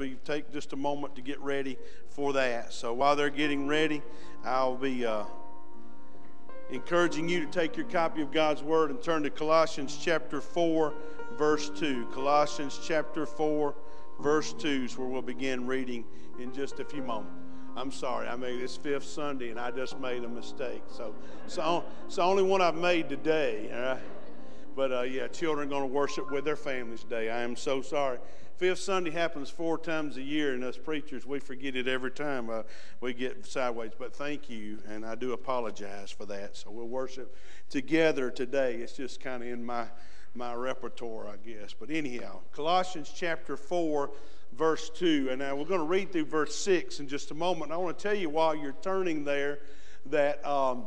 we take just a moment to get ready for that. So while they're getting ready, I'll be uh, encouraging you to take your copy of God's Word and turn to Colossians chapter 4, verse 2. Colossians chapter 4, verse 2 is where we'll begin reading in just a few moments. I'm sorry, I made this fifth Sunday and I just made a mistake. So, so it's the only one I've made today. All right? But uh, yeah, children are going to worship with their families today. I am so sorry. Fifth Sunday happens four times a year, and us preachers, we forget it every time uh, we get sideways. But thank you, and I do apologize for that. So we'll worship together today. It's just kind of in my, my repertoire, I guess. But anyhow, Colossians chapter 4, verse 2. And now we're going to read through verse 6 in just a moment. I want to tell you while you're turning there that. Um,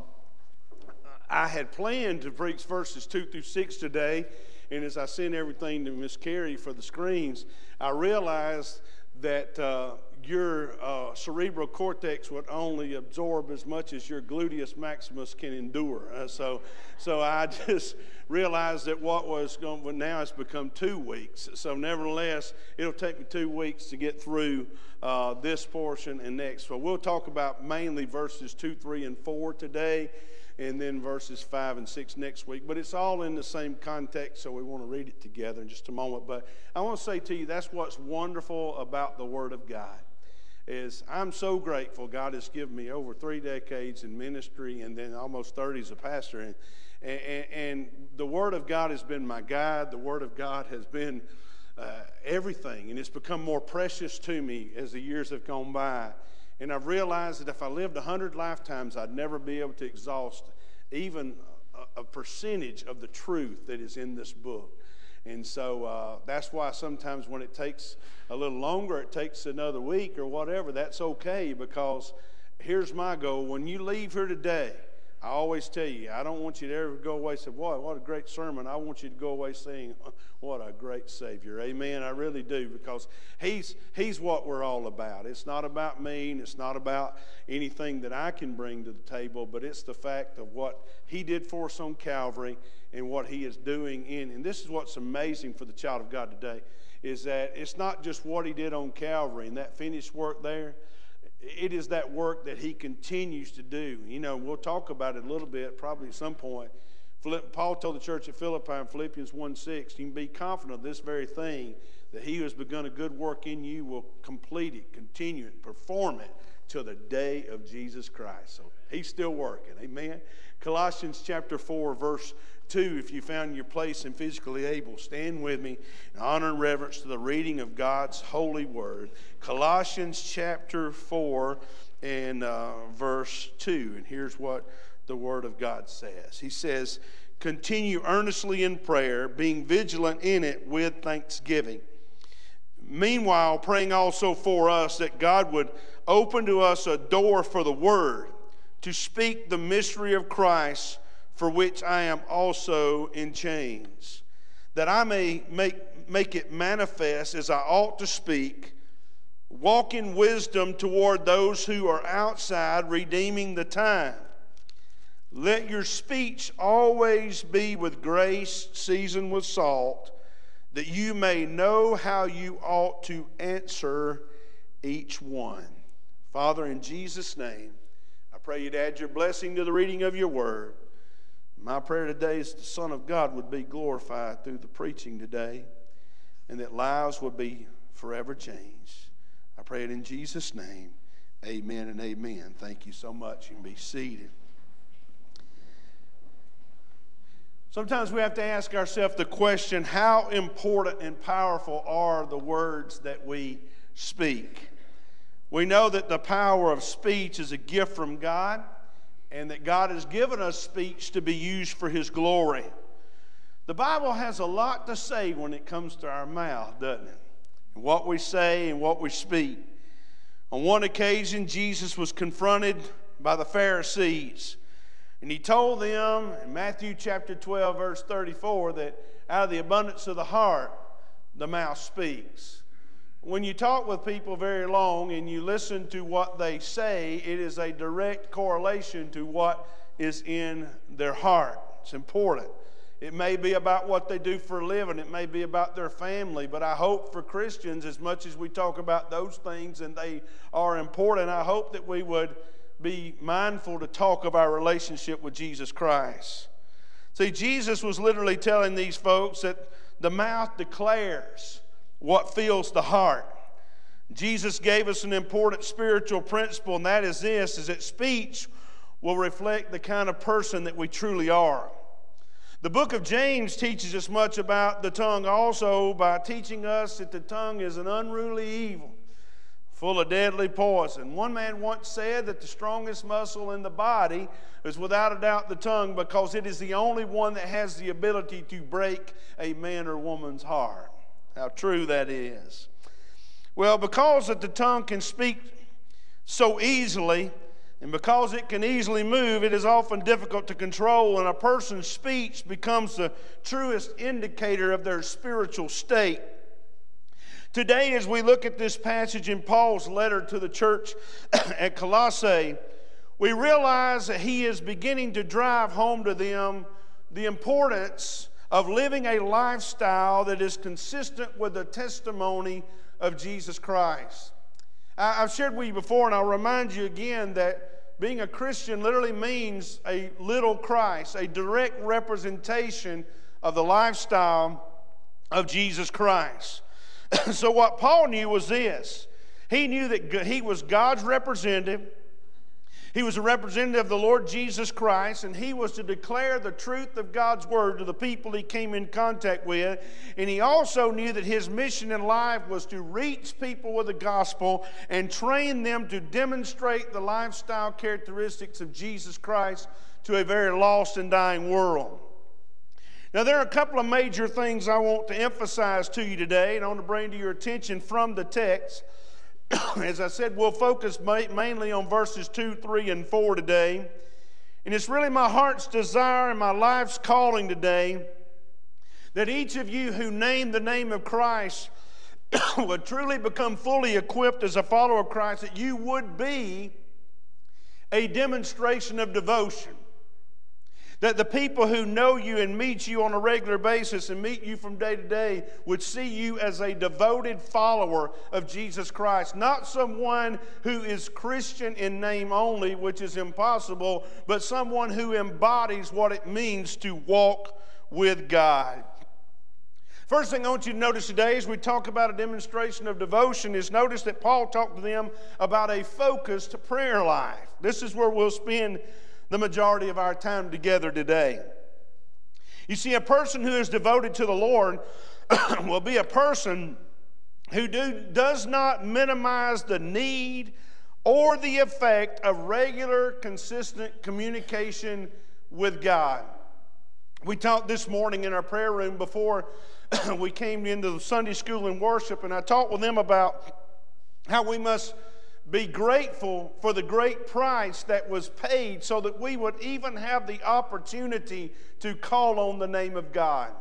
I had planned to preach verses 2 through 6 today, and as I sent everything to Miss Carey for the screens, I realized that uh, your uh, cerebral cortex would only absorb as much as your gluteus maximus can endure. Uh, so, so I just realized that what was going well, now has become two weeks. So, nevertheless, it'll take me two weeks to get through uh, this portion and next. So, we'll talk about mainly verses two, three, and four today and then verses 5 and 6 next week. But it's all in the same context, so we want to read it together in just a moment. But I want to say to you, that's what's wonderful about the Word of God. Is I'm so grateful God has given me over three decades in ministry and then almost 30 as a pastor. And, and, and the Word of God has been my guide. The Word of God has been uh, everything. And it's become more precious to me as the years have gone by. And I've realized that if I lived 100 lifetimes, I'd never be able to exhaust even a, a percentage of the truth that is in this book. And so uh, that's why sometimes when it takes a little longer, it takes another week or whatever, that's okay because here's my goal. When you leave here today, I always tell you, I don't want you to ever go away and say, Boy, what a great sermon. I want you to go away saying, What a great Savior. Amen. I really do, because He's He's what we're all about. It's not about me, and it's not about anything that I can bring to the table, but it's the fact of what He did for us on Calvary and what He is doing in. And this is what's amazing for the child of God today, is that it's not just what He did on Calvary and that finished work there it is that work that he continues to do. You know, we'll talk about it a little bit, probably at some point. Paul told the church at Philippi in Philippians 1 6, you can be confident of this very thing, that he who has begun a good work in you will complete it, continue it, perform it till the day of Jesus Christ. So he's still working. Amen. Colossians chapter 4, verse 2, if you found your place and physically able, stand with me in honor and reverence to the reading of God's holy word. Colossians chapter 4 and uh, verse 2. And here's what the word of God says He says, Continue earnestly in prayer, being vigilant in it with thanksgiving. Meanwhile, praying also for us that God would open to us a door for the word to speak the mystery of Christ for which I am also in chains, that I may make, make it manifest as I ought to speak, walk in wisdom toward those who are outside, redeeming the time. Let your speech always be with grace, seasoned with salt, that you may know how you ought to answer each one. Father, in Jesus' name, I pray you'd add your blessing to the reading of your word. My prayer today is the Son of God would be glorified through the preaching today and that lives would be forever changed. I pray it in Jesus' name. Amen and amen. Thank you so much. You can be seated. Sometimes we have to ask ourselves the question how important and powerful are the words that we speak? We know that the power of speech is a gift from God and that God has given us speech to be used for His glory. The Bible has a lot to say when it comes to our mouth, doesn't it? And what we say and what we speak. On one occasion, Jesus was confronted by the Pharisees, and he told them in Matthew chapter 12, verse 34, that out of the abundance of the heart, the mouth speaks. When you talk with people very long and you listen to what they say, it is a direct correlation to what is in their heart. It's important. It may be about what they do for a living. It may be about their family. But I hope for Christians, as much as we talk about those things and they are important, I hope that we would be mindful to talk of our relationship with Jesus Christ. See, Jesus was literally telling these folks that the mouth declares what fills the heart. Jesus gave us an important spiritual principle, and that is this is that speech will reflect the kind of person that we truly are. The book of James teaches us much about the tongue also by teaching us that the tongue is an unruly evil, full of deadly poison. One man once said that the strongest muscle in the body is without a doubt the tongue because it is the only one that has the ability to break a man or woman's heart. How true that is. Well, because that the tongue can speak so easily, and because it can easily move, it is often difficult to control, and a person's speech becomes the truest indicator of their spiritual state. Today, as we look at this passage in Paul's letter to the church at Colossae, we realize that he is beginning to drive home to them the importance of living a lifestyle that is consistent with the testimony of Jesus Christ. I've shared with you before, and I'll remind you again that being a Christian literally means a little Christ, a direct representation of the lifestyle of Jesus Christ. so, what Paul knew was this he knew that he was God's representative he was a representative of the Lord Jesus Christ, and he was to declare the truth of God's word to the people he came in contact with. And he also knew that his mission in life was to reach people with the gospel and train them to demonstrate the lifestyle characteristics of Jesus Christ to a very lost and dying world. Now, there are a couple of major things I want to emphasize to you today, and I want to bring to your attention from the text. as I said, we'll focus mainly on verses 2, 3, and 4 today. And it's really my heart's desire and my life's calling today that each of you who name the name of Christ would truly become fully equipped as a follower of Christ, that you would be a demonstration of devotion. That the people who know you and meet you on a regular basis and meet you from day to day would see you as a devoted follower of Jesus Christ. Not someone who is Christian in name only, which is impossible, but someone who embodies what it means to walk with God. First thing I want you to notice today as we talk about a demonstration of devotion is notice that Paul talked to them about a focused prayer life. This is where we'll spend the majority of our time together today. You see, a person who is devoted to the Lord will be a person who do, does not minimize the need or the effect of regular, consistent communication with God. We talked this morning in our prayer room before we came into the Sunday school and worship, and I talked with them about how we must be grateful for the great price that was paid so that we would even have the opportunity to call on the name of God.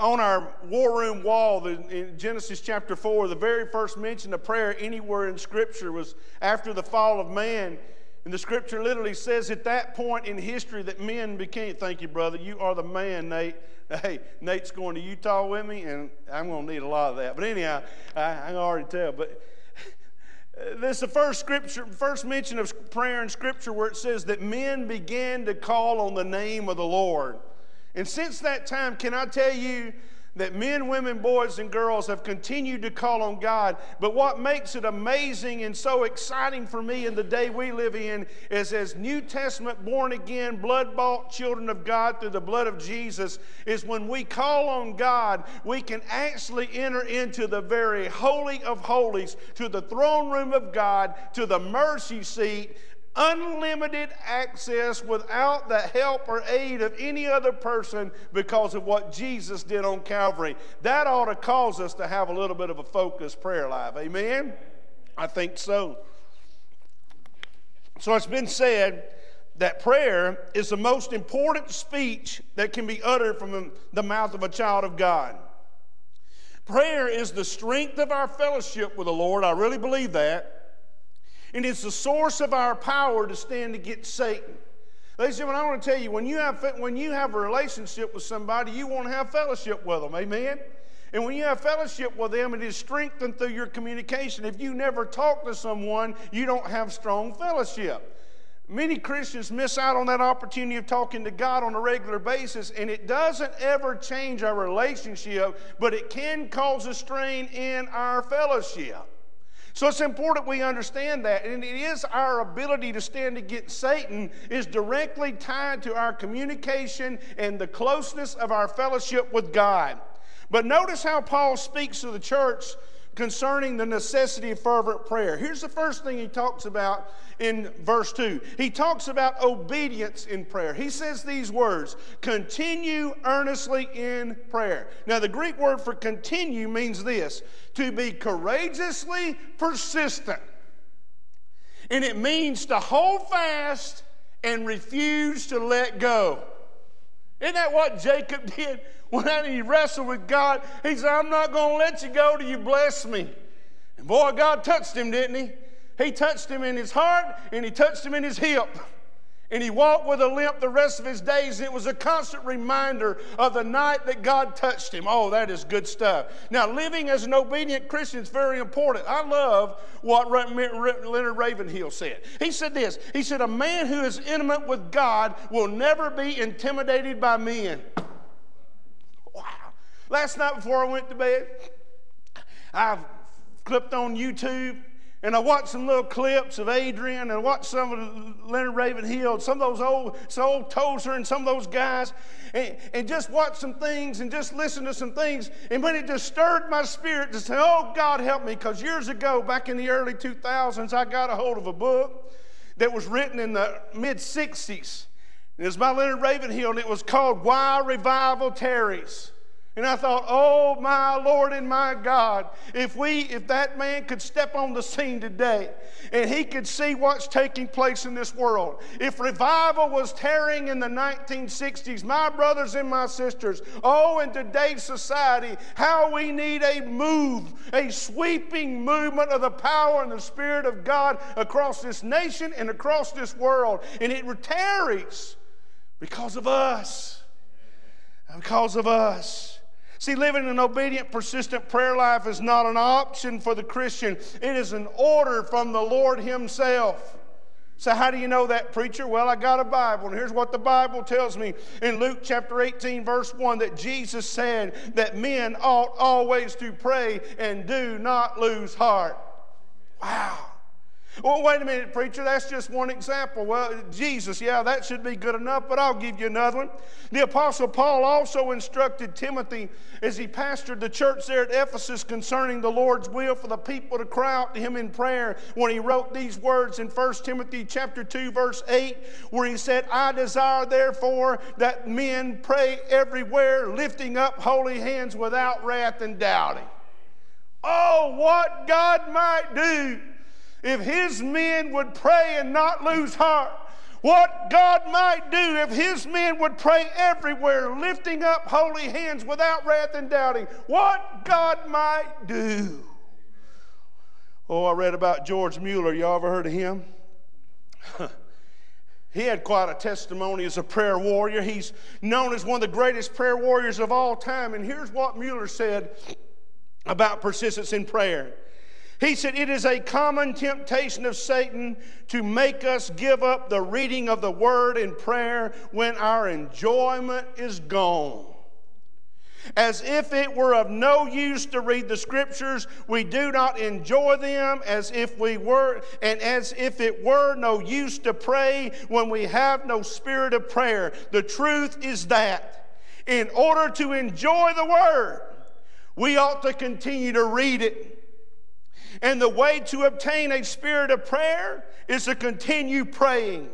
On our war room wall in Genesis chapter 4, the very first mention of prayer anywhere in Scripture was after the fall of man. And the Scripture literally says at that point in history that men became, thank you, brother, you are the man, Nate. Hey, Nate's going to Utah with me, and I'm going to need a lot of that. But anyhow, I, I can already tell. But this is the first scripture, first mention of prayer in scripture where it says that men began to call on the name of the Lord. And since that time, can I tell you that men, women, boys, and girls have continued to call on God. But what makes it amazing and so exciting for me in the day we live in is as New Testament born again, blood bought children of God through the blood of Jesus, is when we call on God, we can actually enter into the very holy of holies, to the throne room of God, to the mercy seat unlimited access without the help or aid of any other person because of what Jesus did on Calvary. That ought to cause us to have a little bit of a focused prayer life. Amen? I think so. So it's been said that prayer is the most important speech that can be uttered from the mouth of a child of God. Prayer is the strength of our fellowship with the Lord. I really believe that and it's the source of our power to stand against Satan. Ladies and gentlemen, I want to tell you when you have when you have a relationship with somebody, you want to have fellowship with them. Amen. And when you have fellowship with them, it is strengthened through your communication. If you never talk to someone, you don't have strong fellowship. Many Christians miss out on that opportunity of talking to God on a regular basis, and it doesn't ever change our relationship, but it can cause a strain in our fellowship. So it's important we understand that. And it is our ability to stand against Satan is directly tied to our communication and the closeness of our fellowship with God. But notice how Paul speaks to the church concerning the necessity of fervent prayer. Here's the first thing he talks about in verse 2. He talks about obedience in prayer. He says these words continue earnestly in prayer. Now, the Greek word for continue means this to be courageously persistent. And it means to hold fast and refuse to let go. Isn't that what Jacob did when he wrestled with God? He said, I'm not going to let you go till you bless me. And boy, God touched him, didn't he? He touched him in his heart and he touched him in his hip. And he walked with a limp the rest of his days. It was a constant reminder of the night that God touched him. Oh, that is good stuff. Now, living as an obedient Christian is very important. I love what Leonard Ravenhill said. He said this He said, A man who is intimate with God will never be intimidated by men. Wow. Last night before I went to bed, I clipped on YouTube and I watched some little clips of Adrian and I watched some of Leonard Ravenhill, some of those old, some old Tozer and some of those guys, and, and just watched some things and just listened to some things. And when it just stirred my spirit to say, Oh, God, help me. Because years ago, back in the early 2000s, I got a hold of a book that was written in the mid 60s. It was by Leonard Ravenhill, and it was called Why Revival Tarries. And I thought, oh my Lord and my God, if we, if that man could step on the scene today and he could see what's taking place in this world, if revival was tearing in the 1960s, my brothers and my sisters, oh, in today's society, how we need a move, a sweeping movement of the power and the Spirit of God across this nation and across this world. And it tarries because of us. Because of us. See, living an obedient, persistent prayer life is not an option for the Christian, it is an order from the Lord Himself. So, how do you know that, preacher? Well, I got a Bible, and here's what the Bible tells me in Luke chapter 18, verse 1 that Jesus said that men ought always to pray and do not lose heart. Wow. Well, wait a minute, preacher. That's just one example. Well, Jesus, yeah, that should be good enough, but I'll give you another one. The Apostle Paul also instructed Timothy as he pastored the church there at Ephesus concerning the Lord's will for the people to cry out to him in prayer when he wrote these words in 1 Timothy chapter 2, verse 8, where he said, I desire therefore that men pray everywhere, lifting up holy hands without wrath and doubting. Oh, what God might do if his men would pray and not lose heart. What God might do if his men would pray everywhere, lifting up holy hands without wrath and doubting. What God might do. Oh, I read about George Mueller. Y'all ever heard of him? he had quite a testimony as a prayer warrior. He's known as one of the greatest prayer warriors of all time. And here's what Mueller said about persistence in prayer. He said, It is a common temptation of Satan to make us give up the reading of the word in prayer when our enjoyment is gone. As if it were of no use to read the scriptures, we do not enjoy them as if we were, and as if it were no use to pray when we have no spirit of prayer. The truth is that in order to enjoy the word, we ought to continue to read it and the way to obtain a spirit of prayer is to continue praying.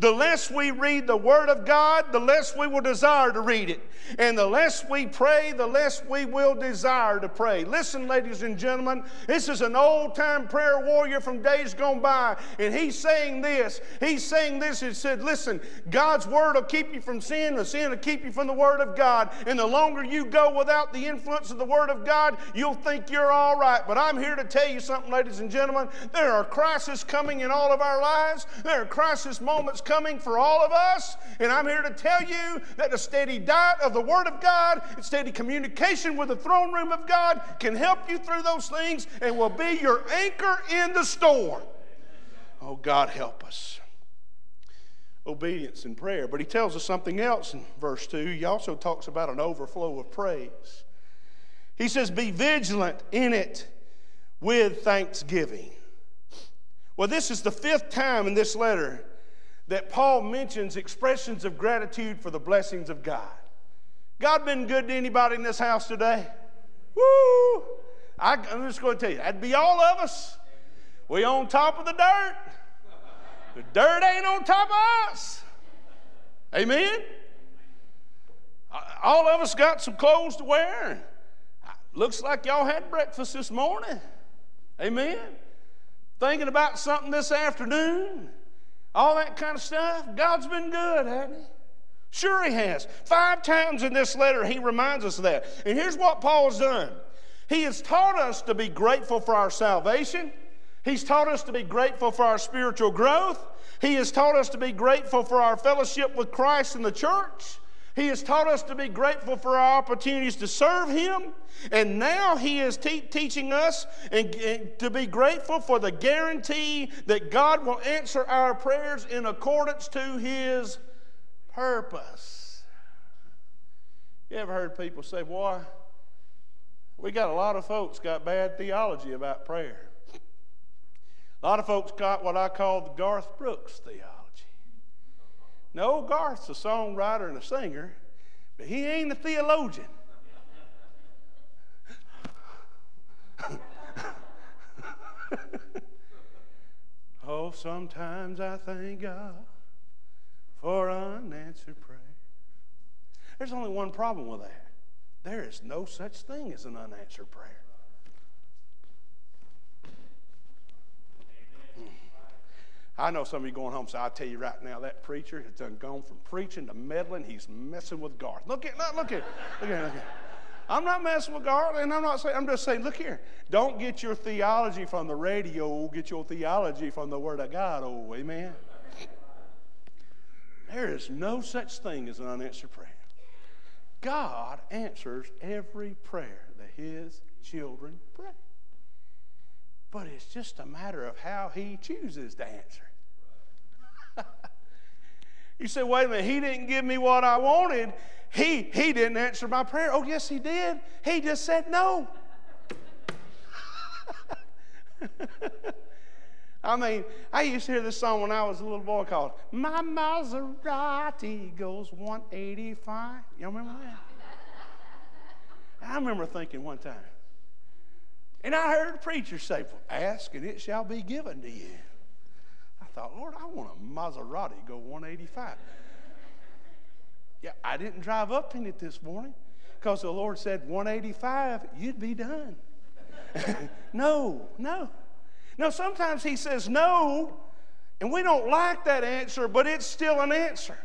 The less we read the Word of God, the less we will desire to read it. And the less we pray, the less we will desire to pray. Listen, ladies and gentlemen, this is an old time prayer warrior from days gone by. And he's saying this. He's saying this. He said, Listen, God's Word will keep you from sin, the sin will keep you from the Word of God. And the longer you go without the influence of the Word of God, you'll think you're all right. But I'm here to tell you something, ladies and gentlemen. There are crises coming in all of our lives, there are crisis moments coming for all of us. And I'm here to tell you that a steady diet of the Word of God, and steady communication with the throne room of God can help you through those things and will be your anchor in the storm. Oh, God, help us. Obedience and prayer. But he tells us something else in verse 2. He also talks about an overflow of praise. He says, Be vigilant in it with thanksgiving. Well, this is the fifth time in this letter that Paul mentions expressions of gratitude for the blessings of God. God been good to anybody in this house today? Woo! I, am just going to tell you, that'd be all of us. We on top of the dirt. The dirt ain't on top of us. Amen? Uh, all of us got some clothes to wear. Looks like y'all had breakfast this morning. Amen? Thinking about something this afternoon. All that kind of stuff. God's been good, hasn't He? Sure, He has. Five times in this letter, He reminds us of that. And here's what Paul's done He has taught us to be grateful for our salvation, He's taught us to be grateful for our spiritual growth, He has taught us to be grateful for our fellowship with Christ in the church. He has taught us to be grateful for our opportunities to serve Him. And now He is te- teaching us and, and to be grateful for the guarantee that God will answer our prayers in accordance to His purpose. You ever heard people say, Boy, we got a lot of folks got bad theology about prayer. A lot of folks got what I call the Garth Brooks theology. No, Garth's a songwriter and a singer, but he ain't a theologian. oh, sometimes I thank God for unanswered prayer. There's only one problem with that. There is no such thing as an unanswered prayer. I know some of you going home, so I'll tell you right now, that preacher has done gone from preaching to meddling. He's messing with Garth. Look at, look, look at, look at, look at. I'm not messing with Garth, and I'm not saying, I'm just saying, look here. Don't get your theology from the radio, get your theology from the Word of God. Oh, amen. There is no such thing as an unanswered prayer. God answers every prayer that His children pray. But it's just a matter of how He chooses to answer. You say, wait a minute, he didn't give me what I wanted. He, he didn't answer my prayer. Oh, yes, he did. He just said no. I mean, I used to hear this song when I was a little boy called My Maserati Goes 185. Y'all remember that? I remember thinking one time, and I heard a preacher say, Ask and it shall be given to you thought, Lord, I want a Maserati go 185. yeah, I didn't drive up in it this morning because the Lord said 185, you'd be done. no, no. No, sometimes He says no, and we don't like that answer, but it's still an answer.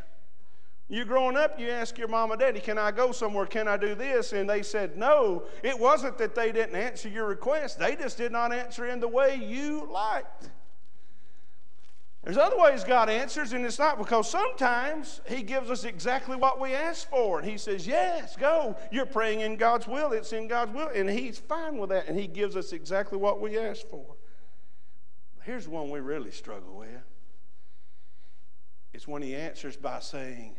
You growing up, you ask your mom and daddy, Can I go somewhere? Can I do this? And they said no. It wasn't that they didn't answer your request, they just did not answer in the way you liked. There's other ways God answers, and it's not because sometimes He gives us exactly what we ask for. And He says, Yes, go. You're praying in God's will. It's in God's will. And He's fine with that. And He gives us exactly what we ask for. Here's one we really struggle with it's when He answers by saying,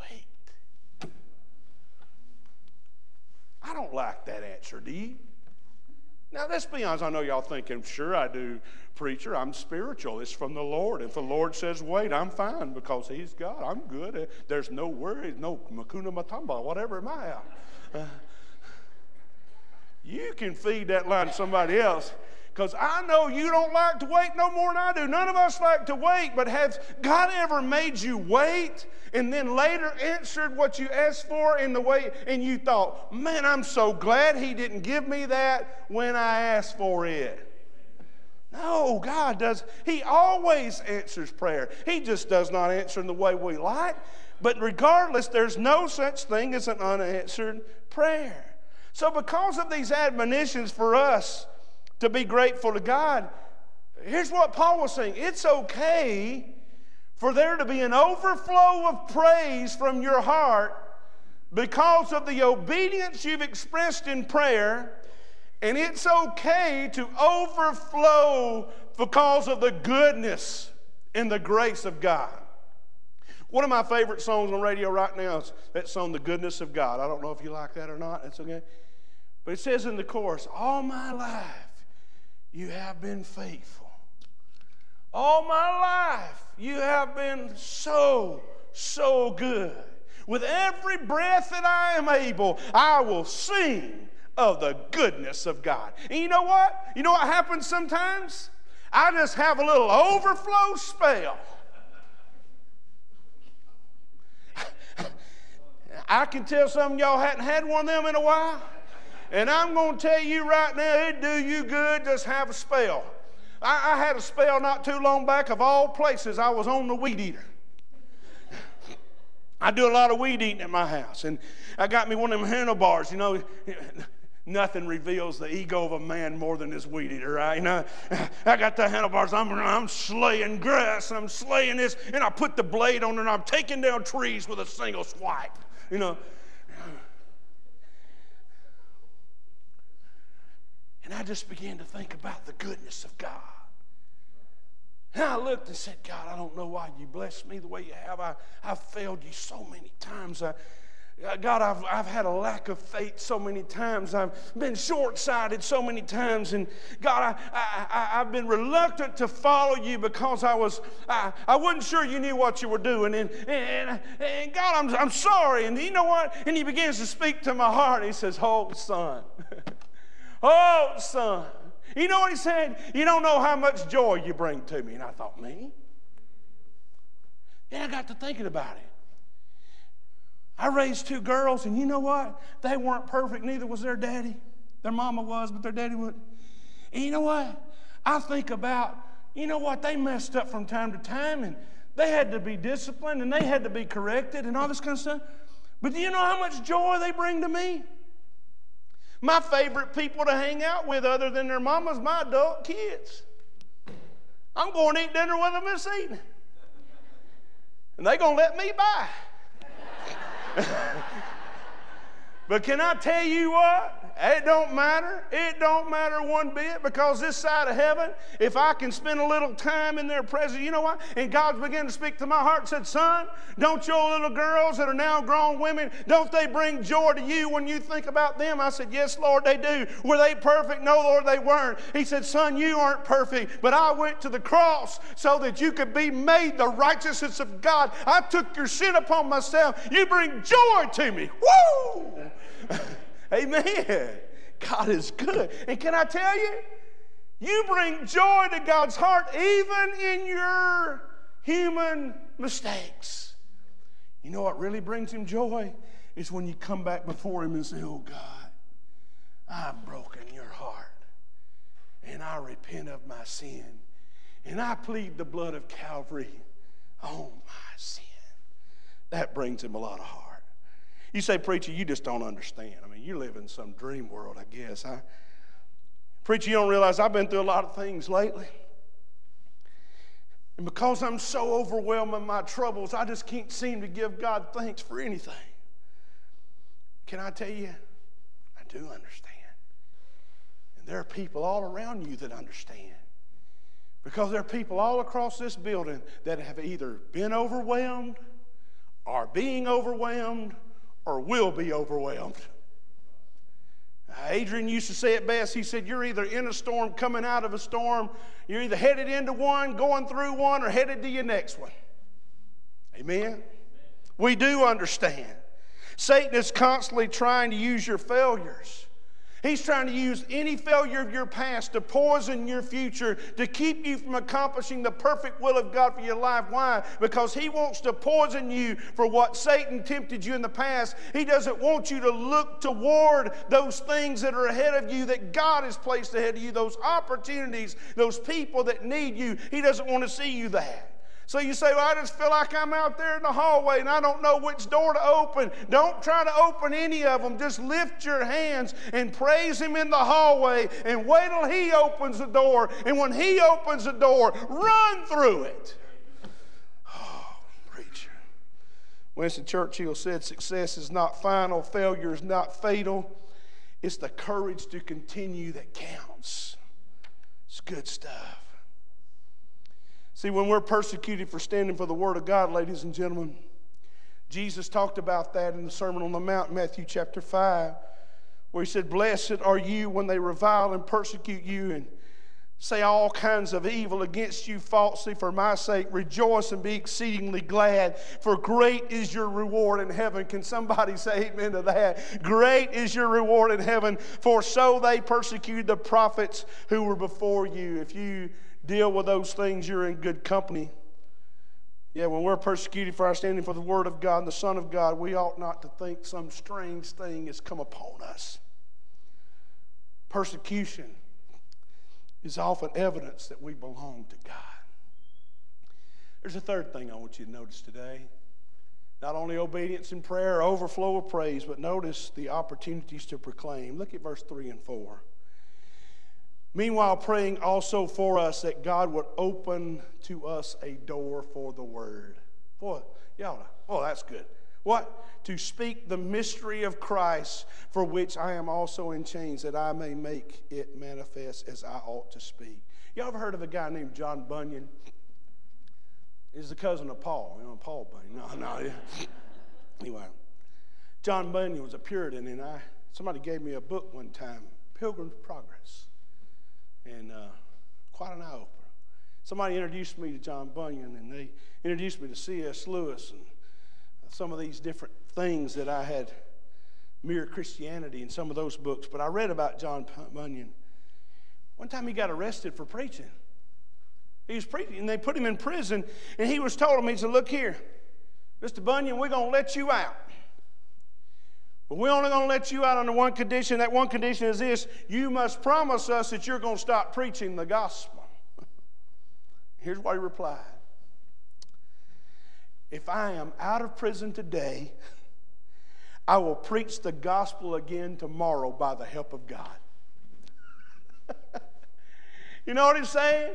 Wait. I don't like that answer, do you? Now, let's be honest. I know y'all thinking, sure I do, preacher. I'm spiritual. It's from the Lord. If the Lord says wait, I'm fine because He's God. I'm good. There's no worries, no makuna matamba, whatever my house. Uh, you can feed that line to somebody else because I know you don't like to wait no more than I do. None of us like to wait, but has God ever made you wait and then later answered what you asked for in the way, and you thought, man, I'm so glad He didn't give me that when I asked for it? No, God does. He always answers prayer. He just does not answer in the way we like. But regardless, there's no such thing as an unanswered prayer. So, because of these admonitions for us to be grateful to God, here's what Paul was saying it's okay for there to be an overflow of praise from your heart because of the obedience you've expressed in prayer. And it's okay to overflow because of the goodness and the grace of God. One of my favorite songs on radio right now is that song, The Goodness of God. I don't know if you like that or not. That's okay. But it says in the chorus, All my life you have been faithful. All my life you have been so, so good. With every breath that I am able, I will sing of the goodness of God. And you know what? You know what happens sometimes? I just have a little overflow spell. I can tell some of y'all hadn't had one of them in a while. And I'm going to tell you right now, it do you good just have a spell. I, I had a spell not too long back, of all places, I was on the weed eater. I do a lot of weed eating at my house. And I got me one of them handlebars, you know. Nothing reveals the ego of a man more than his weed eater, right? You know, I got the handlebars. I'm, I'm slaying grass. I'm slaying this. And I put the blade on it and I'm taking down trees with a single swipe. You know, And I just began to think about the goodness of God. And I looked and said, God, I don't know why you blessed me the way you have. I, I've failed you so many times. I, uh, God, I've, I've had a lack of faith so many times. I've been short sighted so many times. And God, I, I, have been reluctant to follow you because I, was, I, I wasn't sure you knew what you were doing. And, and, and God, I'm, I'm sorry. And you know what? And He begins to speak to my heart. He says, Oh, son. Oh, son. You know what he said? You don't know how much joy you bring to me. And I thought, me? Then I got to thinking about it. I raised two girls, and you know what? They weren't perfect, neither was their daddy. Their mama was, but their daddy wasn't. And you know what? I think about, you know what? They messed up from time to time, and they had to be disciplined, and they had to be corrected, and all this kind of stuff. But do you know how much joy they bring to me? My favorite people to hang out with, other than their mamas, my adult kids. I'm going to eat dinner with them this evening. And they're going to let me buy. but can I tell you what? It don't matter. It don't matter one bit because this side of heaven, if I can spend a little time in their presence, you know what? And God's began to speak to my heart and said, Son, don't your little girls that are now grown women, don't they bring joy to you when you think about them? I said, Yes, Lord, they do. Were they perfect? No, Lord, they weren't. He said, Son, you aren't perfect, but I went to the cross so that you could be made the righteousness of God. I took your sin upon myself. You bring joy to me. Woo! Amen. God is good. And can I tell you, you bring joy to God's heart even in your human mistakes. You know what really brings him joy? Is when you come back before him and say, Oh God, I've broken your heart. And I repent of my sin. And I plead the blood of Calvary on my sin. That brings him a lot of heart. You say, Preacher, you just don't understand. I mean, you live in some dream world, I guess. I, preacher, you don't realize I've been through a lot of things lately. And because I'm so overwhelmed in my troubles, I just can't seem to give God thanks for anything. Can I tell you? I do understand. And there are people all around you that understand. Because there are people all across this building that have either been overwhelmed, are being overwhelmed, or will be overwhelmed. Adrian used to say it best. He said, You're either in a storm, coming out of a storm, you're either headed into one, going through one, or headed to your next one. Amen? We do understand. Satan is constantly trying to use your failures He's trying to use any failure of your past to poison your future, to keep you from accomplishing the perfect will of God for your life. Why? Because he wants to poison you for what Satan tempted you in the past. He doesn't want you to look toward those things that are ahead of you that God has placed ahead of you, those opportunities, those people that need you. He doesn't want to see you that. So you say, Well, I just feel like I'm out there in the hallway and I don't know which door to open. Don't try to open any of them. Just lift your hands and praise Him in the hallway and wait till He opens the door. And when He opens the door, run through it. Oh, preacher. Winston Churchill said, Success is not final, failure is not fatal. It's the courage to continue that counts. It's good stuff. See, when we're persecuted for standing for the Word of God, ladies and gentlemen, Jesus talked about that in the Sermon on the Mount, Matthew chapter 5, where he said, Blessed are you when they revile and persecute you and say all kinds of evil against you falsely for my sake. Rejoice and be exceedingly glad, for great is your reward in heaven. Can somebody say amen to that? Great is your reward in heaven, for so they persecuted the prophets who were before you. If you deal with those things, you're in good company. Yeah, when we're persecuted for our standing for the Word of God and the Son of God, we ought not to think some strange thing has come upon us. Persecution is often evidence that we belong to God. There's a third thing I want you to notice today. Not only obedience and prayer, overflow of praise, but notice the opportunities to proclaim. Look at verse 3 and 4. Meanwhile, praying also for us that God would open to us a door for the word. Boy, y'all, oh, that's good. What? To speak the mystery of Christ, for which I am also in chains, that I may make it manifest as I ought to speak. Y'all ever heard of a guy named John Bunyan? He's the cousin of Paul, you know, Paul Bunyan. No, no. Anyway, John Bunyan was a Puritan, and I somebody gave me a book one time, Pilgrim's Progress, and uh, quite an eye opener. Somebody introduced me to John Bunyan, and they introduced me to C.S. Lewis and some of these different things that I had mere Christianity in some of those books, but I read about John Bunyan. One time he got arrested for preaching. He was preaching, and they put him in prison, and he was told him, he said, Look here, Mr. Bunyan, we're going to let you out. But we're only going to let you out under one condition. That one condition is this you must promise us that you're going to stop preaching the gospel. Here's what he replied if I am out of prison today, I will preach the gospel again tomorrow by the help of God. you know what he's saying?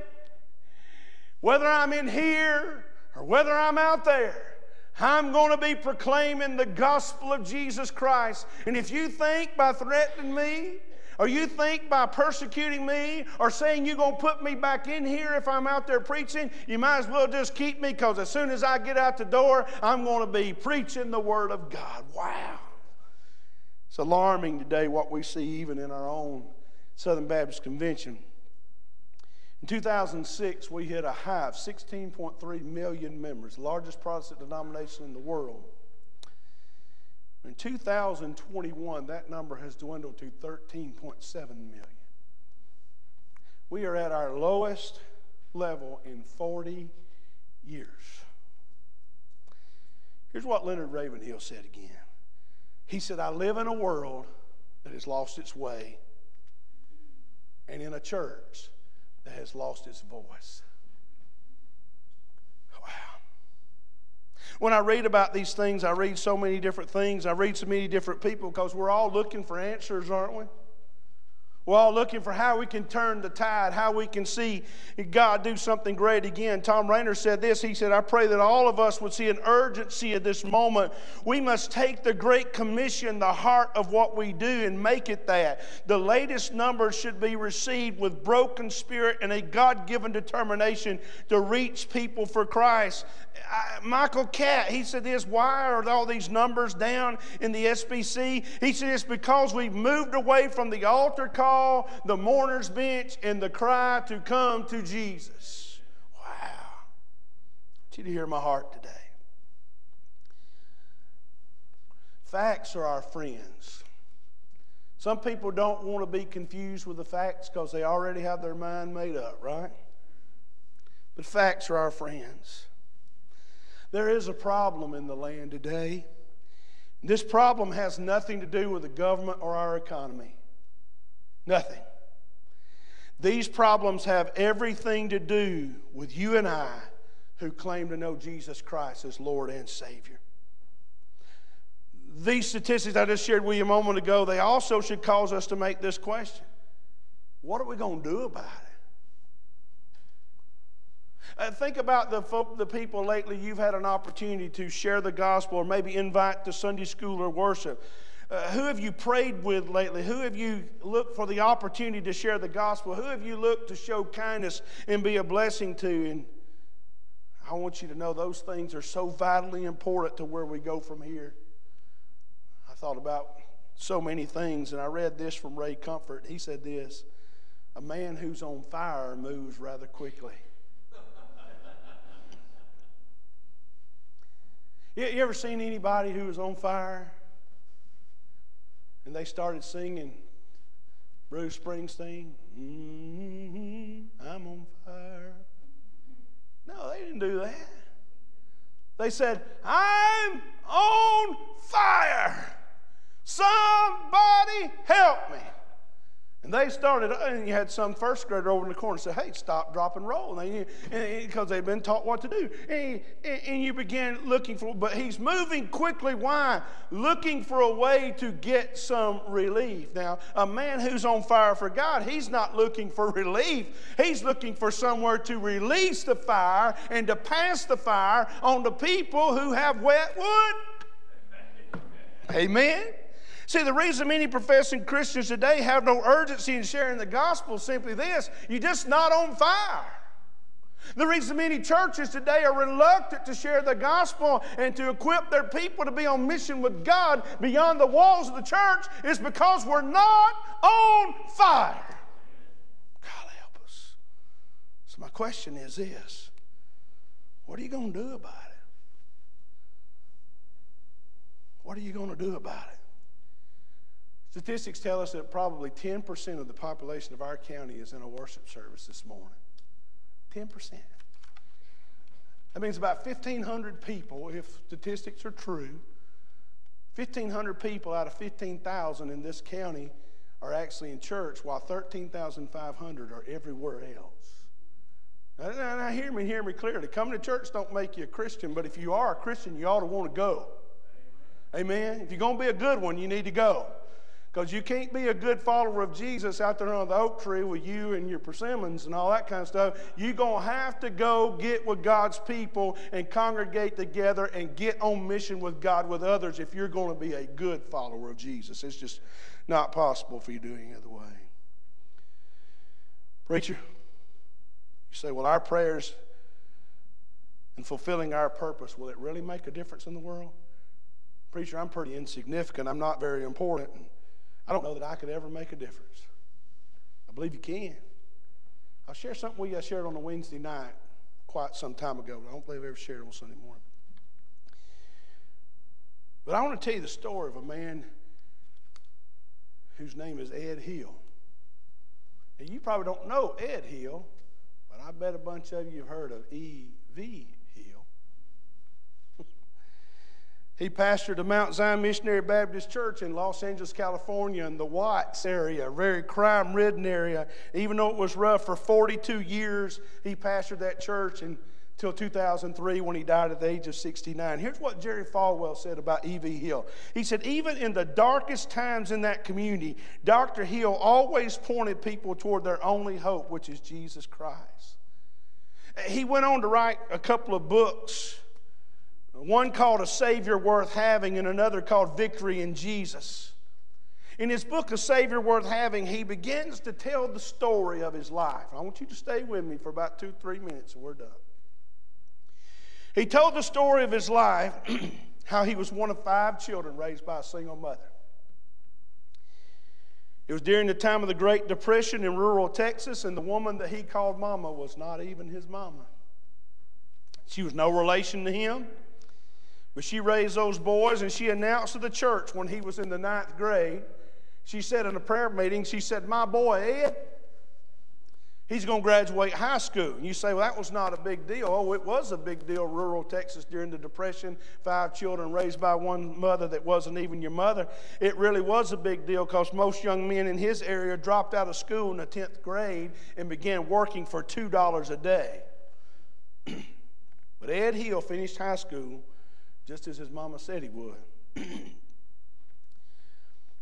Whether I'm in here or whether I'm out there, I'm going to be proclaiming the gospel of Jesus Christ. And if you think by threatening me or you think by persecuting me or saying you're going to put me back in here if I'm out there preaching, you might as well just keep me because as soon as I get out the door, I'm going to be preaching the Word of God. Wow. It's alarming today what we see even in our own Southern Baptist Convention. In 2006, we hit a high of 16.3 million members, largest Protestant denomination in the world. In 2021, that number has dwindled to 13.7 million. We are at our lowest level in 40 years. Here's what Leonard Ravenhill said again. He said, I live in a world that has lost its way and in a church that has lost its voice. Wow. When I read about these things, I read so many different things. I read so many different people because we're all looking for answers, aren't we? We're all looking for how we can turn the tide, how we can see God do something great again. Tom Rainer said this. He said, I pray that all of us would see an urgency at this moment. We must take the Great Commission, the heart of what we do, and make it that. The latest numbers should be received with broken spirit and a God given determination to reach people for Christ. I, Michael Catt, he said this why are all these numbers down in the SBC? He said it's because we've moved away from the altar call, the mourner's bench, and the cry to come to Jesus. Wow. I want you to hear my heart today. Facts are our friends. Some people don't want to be confused with the facts because they already have their mind made up, right? But facts are our friends. There is a problem in the land today. This problem has nothing to do with the government or our economy. Nothing. These problems have everything to do with you and I who claim to know Jesus Christ as Lord and Savior. These statistics I just shared with you a moment ago, they also should cause us to make this question What are we going to do about it? Uh, think about the, folk, the people lately you've had an opportunity to share the gospel or maybe invite to Sunday school or worship. Uh, who have you prayed with lately? Who have you looked for the opportunity to share the gospel? Who have you looked to show kindness and be a blessing to? And I want you to know those things are so vitally important to where we go from here. I thought about so many things, and I read this from Ray Comfort. He said this A man who's on fire moves rather quickly. You, ever seen anybody who was on fire? And they started singing Bruce Springsteen, mm-hmm, I'm on fire. No, they didn't do that. They said, I'm on fire. Somebody help me. And they started, uh, and you had some first grader over in the corner say, Hey, stop, drop, and roll. And because they've been taught what to do. And, and you begin looking for, but he's moving quickly. Why? Looking for a way to get some relief. Now, a man who's on fire for God, he's not looking for relief. He's looking for somewhere to release the fire and to pass the fire on the people who have wet wood. Amen. See, the reason many professing Christians today have no urgency in sharing the gospel is simply this you're just not on fire. The reason many churches today are reluctant to share the gospel and to equip their people to be on mission with God beyond the walls of the church is because we're not on fire. God help us. So, my question is this What are you going to do about it? What are you going to do about it? Statistics tell us that probably 10% of the population of our county is in a worship service this morning. 10%. That means about 1,500 people, if statistics are true, 1,500 people out of 15,000 in this county are actually in church, while 13,500 are everywhere else. Now, now, now, hear me, hear me clearly. Coming to church don't make you a Christian, but if you are a Christian, you ought to want to go. Amen. If you're going to be a good one, you need to go. Because you can't be a good follower of Jesus out there on the oak tree with you and your persimmons and all that kind of stuff. You're going to have to go get with God's people and congregate together and get on mission with God with others if you're going to be a good follower of Jesus. It's just not possible for you to do any other way. Preacher, you say, well, our prayers and fulfilling our purpose, will it really make a difference in the world? Preacher, I'm pretty insignificant. I'm not very important. I don't know that I could ever make a difference. I believe you can. I'll share something with you I shared on a Wednesday night quite some time ago, I don't believe I ever shared it on Sunday morning. But I want to tell you the story of a man whose name is Ed Hill. And you probably don't know Ed Hill, but I bet a bunch of you have heard of E.V. He pastored the Mount Zion Missionary Baptist Church in Los Angeles, California, in the Watts area, a very crime ridden area. Even though it was rough for 42 years, he pastored that church until 2003 when he died at the age of 69. Here's what Jerry Falwell said about E.V. Hill. He said, Even in the darkest times in that community, Dr. Hill always pointed people toward their only hope, which is Jesus Christ. He went on to write a couple of books one called A Savior Worth Having, and another called Victory in Jesus. In his book, A Savior Worth Having, he begins to tell the story of his life. I want you to stay with me for about two, three minutes, and we're done. He told the story of his life, how he was one of five children raised by a single mother. It was during the time of the Great Depression in rural Texas, and the woman that he called mama was not even his mama. She was no relation to him. But she raised those boys and she announced to the church when he was in the ninth grade. She said in a prayer meeting, she said, My boy Ed, he's going to graduate high school. And you say, Well, that was not a big deal. Oh, it was a big deal, rural Texas during the Depression. Five children raised by one mother that wasn't even your mother. It really was a big deal because most young men in his area dropped out of school in the 10th grade and began working for $2 a day. but Ed Hill finished high school just as his mama said he would.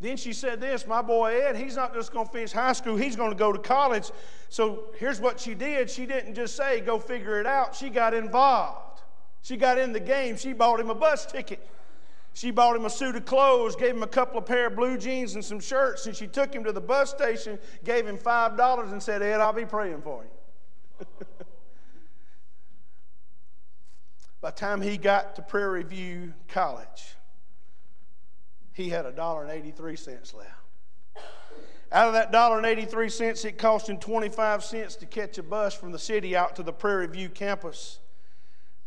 Then she said this My boy Ed, he's not just going to finish high school, he's going to go to college. So here's what she did she didn't just say, go figure it out. She got involved. She got in the game. She bought him a bus ticket. She bought him a suit of clothes, gave him a couple of pair of blue jeans and some shirts, and she took him to the bus station, gave him $5, and said, Ed, I'll be praying for you. By the time he got to Prairie View College, he had a dollar and 83 cents left. Out of that dollar and 83 cents, it cost him 25 cents to catch a bus from the city out to the Prairie View campus.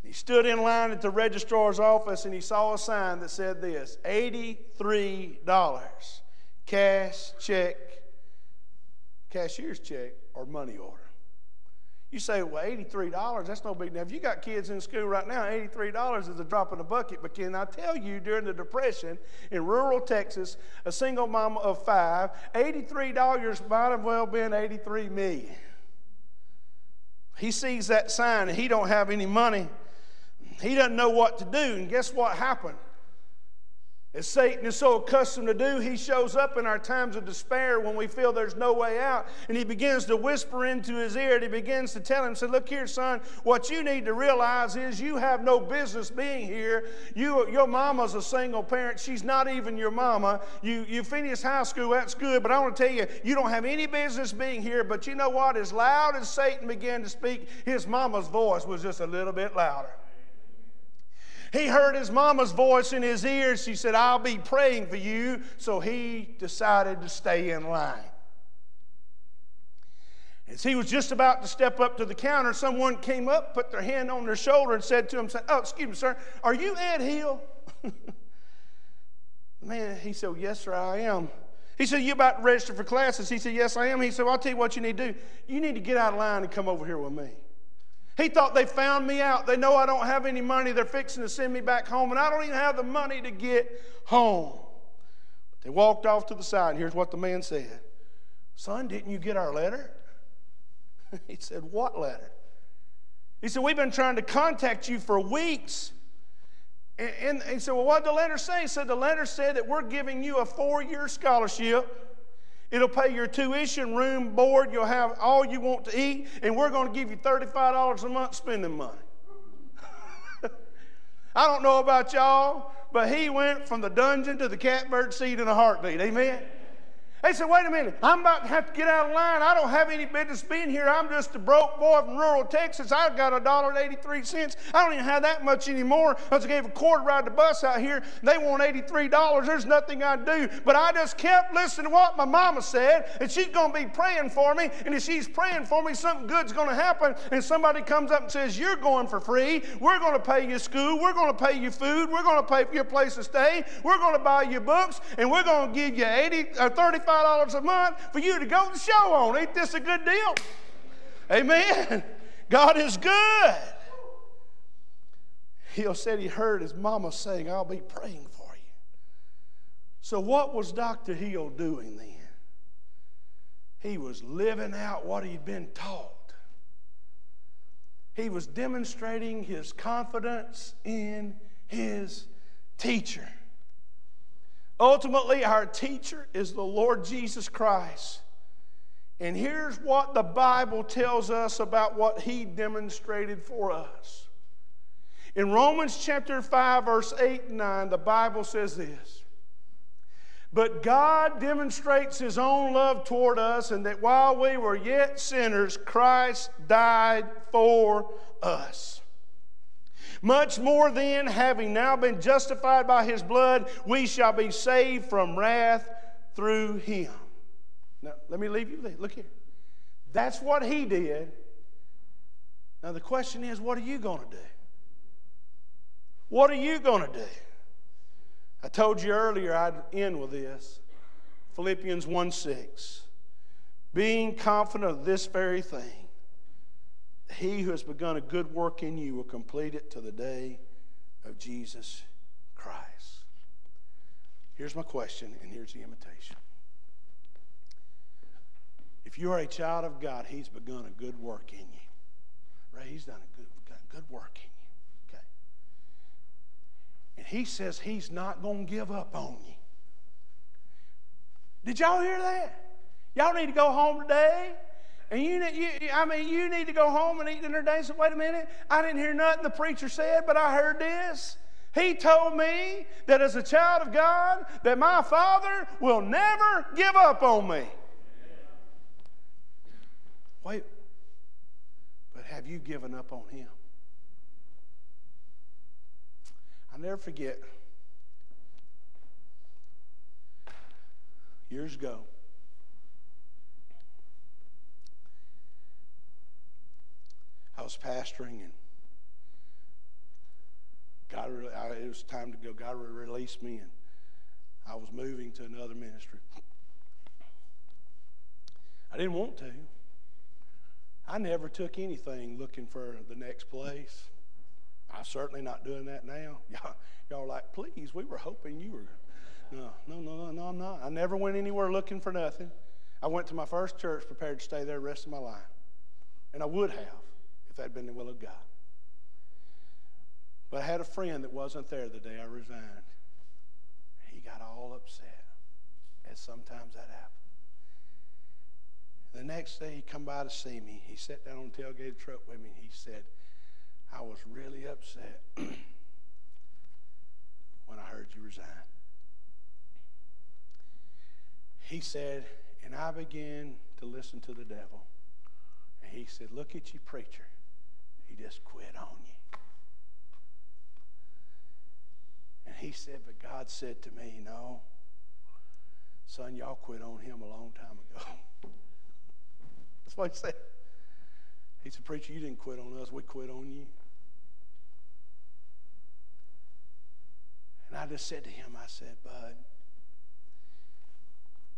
He stood in line at the registrar's office and he saw a sign that said this $83 cash check, cashier's check, or money order. You say, well, $83, that's no big deal. If you got kids in school right now, $83 is a drop in the bucket. But can I tell you, during the Depression in rural Texas, a single mama of five, $83 might have well been 83 million. He sees that sign and he don't have any money. He doesn't know what to do. And guess what happened? As Satan is so accustomed to do, he shows up in our times of despair when we feel there's no way out. And he begins to whisper into his ear and he begins to tell him, say, Look here, son, what you need to realize is you have no business being here. You, your mama's a single parent. She's not even your mama. You, you finished high school, that's good, but I want to tell you, you don't have any business being here. But you know what? As loud as Satan began to speak, his mama's voice was just a little bit louder. He heard his mama's voice in his ears. She said, I'll be praying for you. So he decided to stay in line. As he was just about to step up to the counter, someone came up, put their hand on their shoulder, and said to him, Oh, excuse me, sir, are you Ed Hill? Man, he said, Yes, sir, I am. He said, You about to register for classes? He said, Yes, I am. He said, well, I'll tell you what you need to do. You need to get out of line and come over here with me. He thought they found me out. They know I don't have any money. They're fixing to send me back home, and I don't even have the money to get home. But they walked off to the side, and here's what the man said Son, didn't you get our letter? he said, What letter? He said, We've been trying to contact you for weeks. And, and he said, Well, what did the letter say? He said, The letter said that we're giving you a four year scholarship It'll pay your tuition, room, board. You'll have all you want to eat, and we're going to give you $35 a month spending money. I don't know about y'all, but he went from the dungeon to the catbird seat in a heartbeat. Amen. They said, wait a minute, I'm about to have to get out of line. I don't have any business being here. I'm just a broke boy from rural Texas. I've got a dollar and 83 cents. I don't even have that much anymore. I just gave a quarter ride the bus out here. They want $83. There's nothing I do. But I just kept listening to what my mama said, and she's going to be praying for me. And if she's praying for me, something good's going to happen. And somebody comes up and says, You're going for free. We're going to pay you school. We're going to pay you food. We're going to pay for your place to stay. We're going to buy you books. And we're going to give you 80 or uh, 35 $5 a month for you to go to the show on. Ain't this a good deal? Amen. God is good. He said he heard his mama saying, I'll be praying for you. So, what was Dr. Hill doing then? He was living out what he'd been taught. He was demonstrating his confidence in his teacher. Ultimately, our teacher is the Lord Jesus Christ. And here's what the Bible tells us about what he demonstrated for us. In Romans chapter 5, verse 8 and 9, the Bible says this But God demonstrates his own love toward us, and that while we were yet sinners, Christ died for us. Much more then, having now been justified by his blood, we shall be saved from wrath through him. Now, let me leave you there. Look here. That's what he did. Now, the question is, what are you going to do? What are you going to do? I told you earlier I'd end with this Philippians 1 6. Being confident of this very thing he who has begun a good work in you will complete it to the day of Jesus Christ. Here's my question, and here's the invitation. If you are a child of God, He's begun a good work in you. Right? He's done a good, good work in you. Okay? And He says He's not going to give up on you. Did y'all hear that? Y'all need to go home today. And you, you, I mean, you need to go home and eat dinner today. So wait a minute. I didn't hear nothing the preacher said, but I heard this. He told me that as a child of God, that my Father will never give up on me. Wait, but have you given up on Him? I'll never forget years ago. I was pastoring and God, I, it was time to go. God released me, and I was moving to another ministry. I didn't want to. I never took anything looking for the next place. I'm certainly not doing that now. Y'all, y'all like, please, we were hoping you were. No, no, no, no, no, I'm not. I never went anywhere looking for nothing. I went to my first church prepared to stay there the rest of my life. And I would have that had been the will of God. But I had a friend that wasn't there the day I resigned. He got all upset, as sometimes that happens. The next day he come by to see me. He sat down on the tailgate truck with me. He said, I was really upset when I heard you resign. He said, and I began to listen to the devil. And he said, Look at you, preacher. Just quit on you. And he said, But God said to me, No, son, y'all quit on him a long time ago. That's what he said. He said, Preacher, you didn't quit on us, we quit on you. And I just said to him, I said, Bud,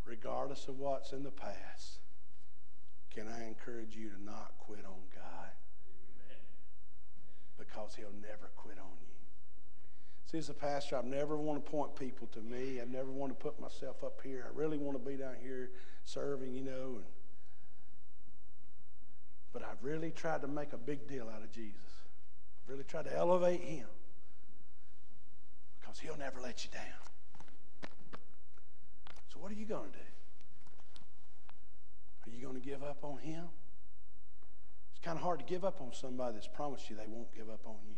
regardless of what's in the past, can I encourage you to not quit on God? Because he'll never quit on you. See, as a pastor, I never want to point people to me. I never want to put myself up here. I really want to be down here serving, you know. And, but I've really tried to make a big deal out of Jesus. I've really tried to elevate him because he'll never let you down. So, what are you going to do? Are you going to give up on him? It's kind of hard to give up on somebody that's promised you they won't give up on you.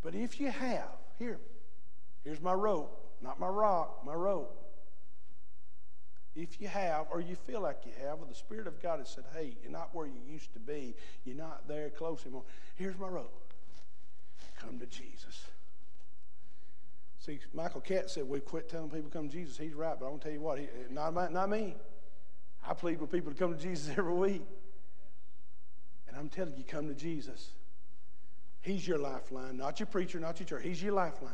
But if you have, here, here's my rope, not my rock, my rope. If you have, or you feel like you have, or the Spirit of God has said, hey, you're not where you used to be, you're not there close anymore, here's my rope. Come to Jesus. See, Michael Katz said we quit telling people to come to Jesus. He's right, but I'm going to tell you what, he, not, not me. I plead with people to come to Jesus every week. And I'm telling you, come to Jesus. He's your lifeline, not your preacher, not your church. He's your lifeline.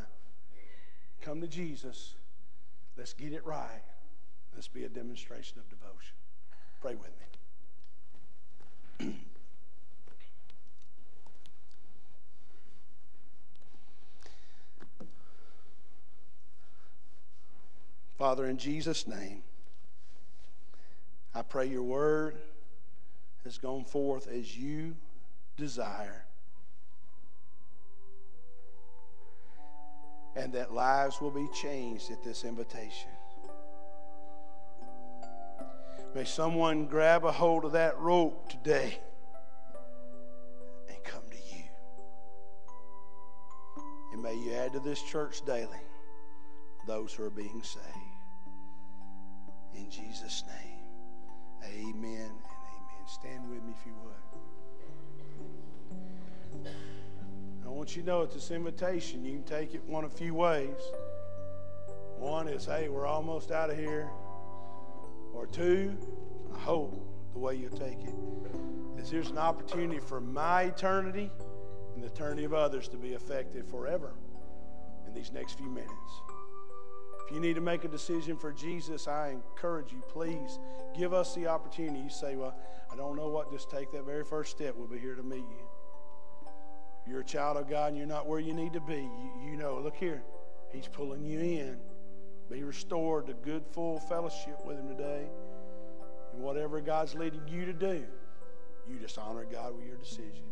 Come to Jesus. Let's get it right. Let's be a demonstration of devotion. Pray with me. Father, in Jesus' name, I pray your word has gone forth as you desire. and that lives will be changed at this invitation. May someone grab a hold of that rope today and come to you. And may you add to this church daily those who are being saved. In Jesus' name, amen. If you would. I want you to know it's this invitation. You can take it one of a few ways. One is, hey, we're almost out of here. Or two, I hope the way you'll take it is here's an opportunity for my eternity and the eternity of others to be effective forever in these next few minutes. If you need to make a decision for Jesus, I encourage you, please give us the opportunity. You say, Well, I don't know what, just take that very first step. We'll be here to meet you you're a child of God and you're not where you need to be, you, you know, look here, He's pulling you in. Be restored to good, full fellowship with Him today. And whatever God's leading you to do, you just honor God with your decision.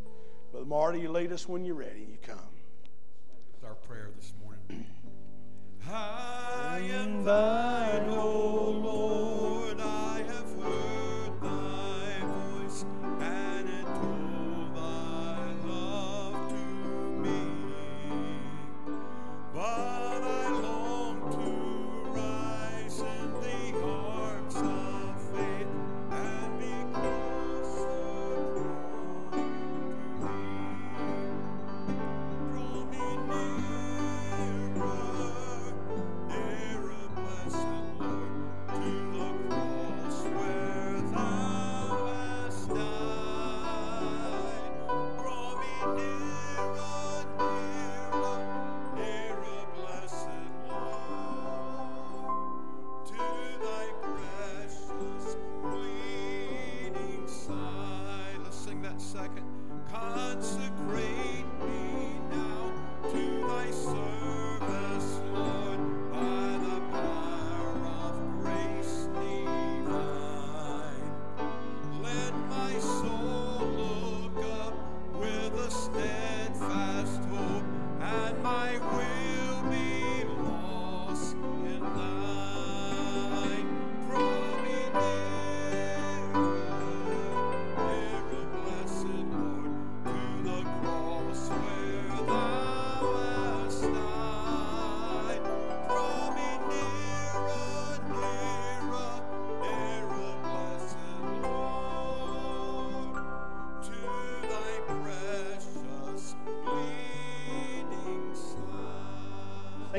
Brother Marty, you lead us when you're ready. You come. It's our prayer this morning. I am thine, O Lord. I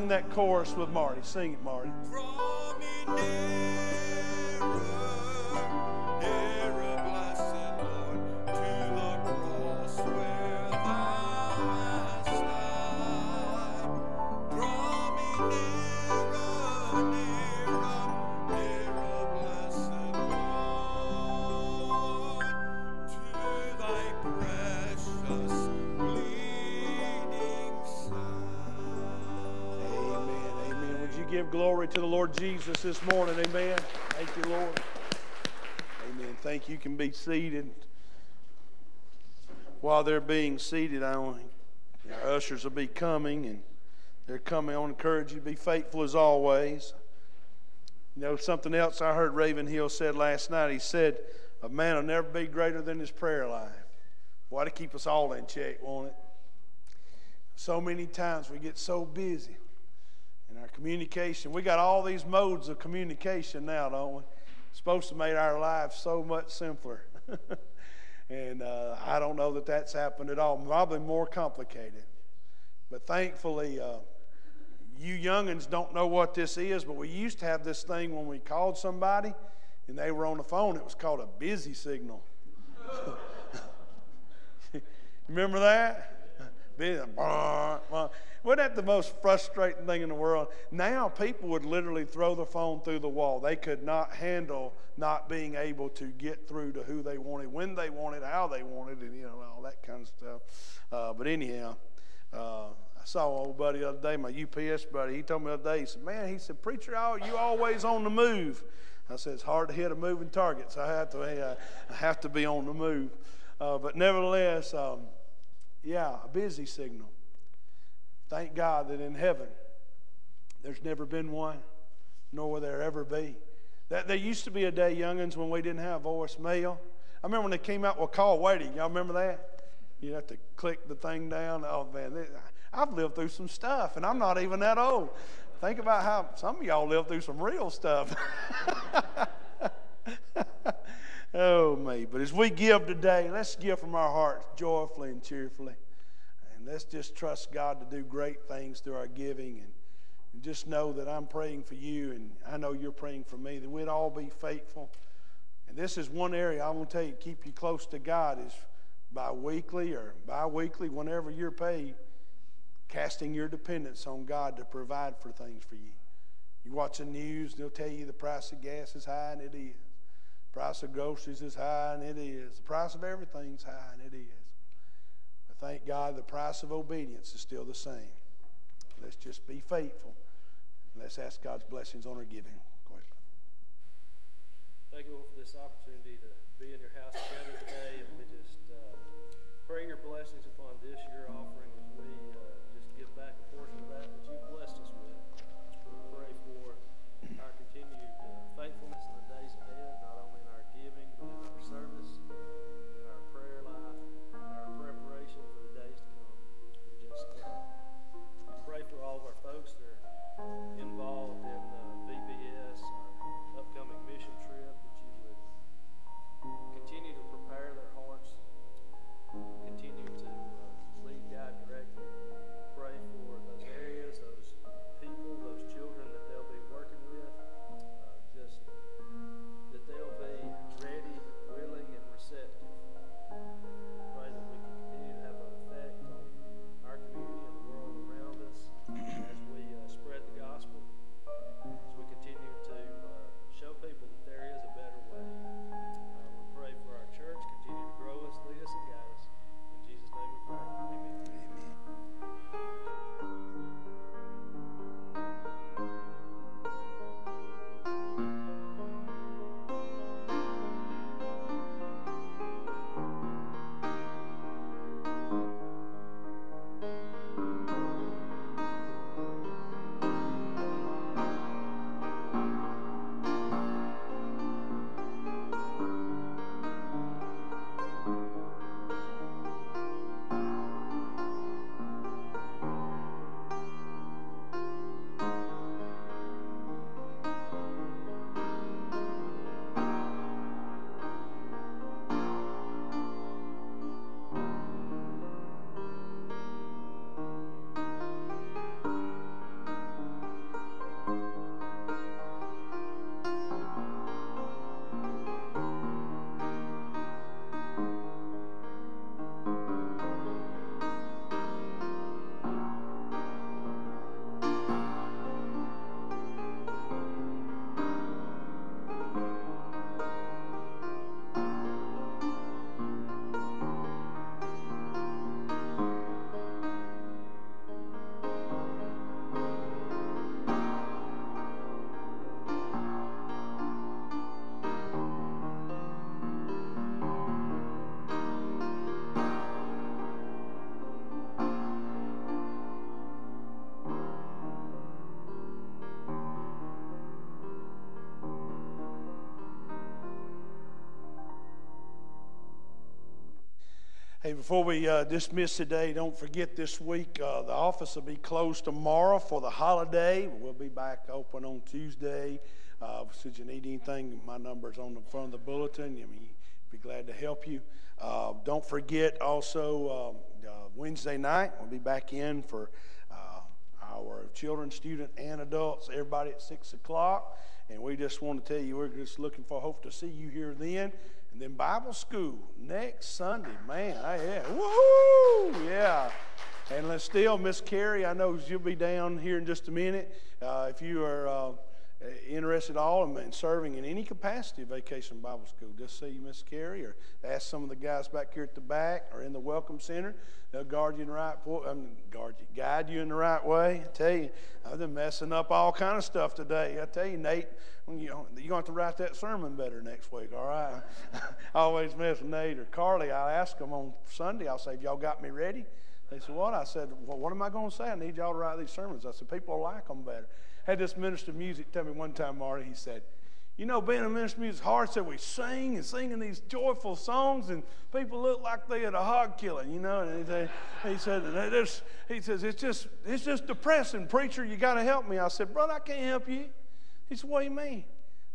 That chorus with Marty. Sing it, Marty. Can be seated. While they're being seated, I want our ushers will be coming, and they're coming. I want to encourage you to be faithful as always. You know, something else I heard Raven Hill said last night. He said, A man will never be greater than his prayer life. Why to keep us all in check, won't it? So many times we get so busy in our communication. We got all these modes of communication now, don't we? Supposed to make our lives so much simpler. and uh, I don't know that that's happened at all. Probably more complicated. But thankfully, uh, you youngins don't know what this is, but we used to have this thing when we called somebody and they were on the phone. It was called a busy signal. Remember that? Bah. Wasn't that the most frustrating thing in the world? Now people would literally throw the phone through the wall. They could not handle not being able to get through to who they wanted, when they wanted, how they wanted, and you know all that kind of stuff. Uh, but anyhow, uh, I saw an old buddy the other day, my UPS buddy. He told me the other day, he said, "Man, he said, preacher, you always on the move." I said, "It's hard to hit a moving target, so I have to, uh, I have to be on the move." Uh, but nevertheless, um, yeah, a busy signal. Thank God that in heaven there's never been one, nor will there ever be. That there used to be a day, youngins, when we didn't have voicemail. I remember when they came out with call waiting. Y'all remember that? You'd have to click the thing down. Oh man, I've lived through some stuff, and I'm not even that old. Think about how some of y'all lived through some real stuff. oh me! But as we give today, let's give from our hearts joyfully and cheerfully. And let's just trust God to do great things through our giving. And, and just know that I'm praying for you, and I know you're praying for me, that we'd all be faithful. And this is one area I want to tell you, keep you close to God is bi weekly or bi weekly, whenever you're paid, casting your dependence on God to provide for things for you. You watch the news, they'll tell you the price of gas is high, and it is. Price of groceries is high, and it is. The price of everything's high, and it is. But thank God the price of obedience is still the same. Let's just be faithful. Let's ask God's blessings on our giving. Thank you, Lord, for this opportunity to be in your house together today, and we just uh, pray your blessings upon this your offering before we uh, dismiss today, don't forget this week uh, the office will be closed tomorrow for the holiday. We'll be back open on Tuesday. Uh, should you need anything, my number is on the front of the bulletin. I mean, be glad to help you. Uh, don't forget also um, Wednesday night we'll be back in for uh, our children, student, and adults. Everybody at six o'clock, and we just want to tell you we're just looking for hope to see you here then. And then Bible school next Sunday, man. I, yeah, woohoo! Yeah. And let's still, Miss Carrie, I know you'll be down here in just a minute. Uh, if you are uh, interested at all in serving in any capacity of Vacation Bible School, just see Miss Carrie or ask some of the guys back here at the back or in the Welcome Center. They'll guard you in the right, um, guard you, guide you in the right way. I tell you, I've been messing up all kind of stuff today. I tell you, Nate, you you're going to have to write that sermon better next week, all right? I always mess with Nate or Carly. I ask them on Sunday, I'll say, have y'all got me ready? They said, what? I said, well, what am I going to say? I need y'all to write these sermons. I said, people like them better. Had this minister of music tell me one time, Marty, he said, you know, being a minister of music is hard. So we sing and singing these joyful songs, and people look like they had a hog killing, you know. And he said, he said, he says, it's just, it's just depressing, preacher. You got to help me. I said, brother, I can't help you. He said, what do you mean?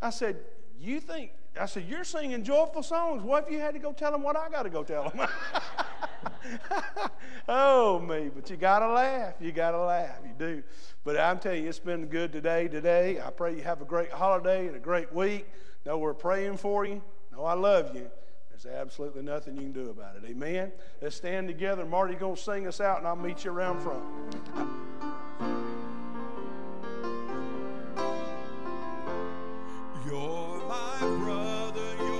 I said, you think? I said, you're singing joyful songs. What if you had to go tell them what I got to go tell them? oh me, but you got to laugh. You got to laugh. You do. But I'm telling you, it's been good today. Today, I pray you have a great holiday and a great week. Know we're praying for you. Know I love you. There's absolutely nothing you can do about it. Amen. Let's stand together. Marty's going to sing us out, and I'll meet you around front. You're my brother.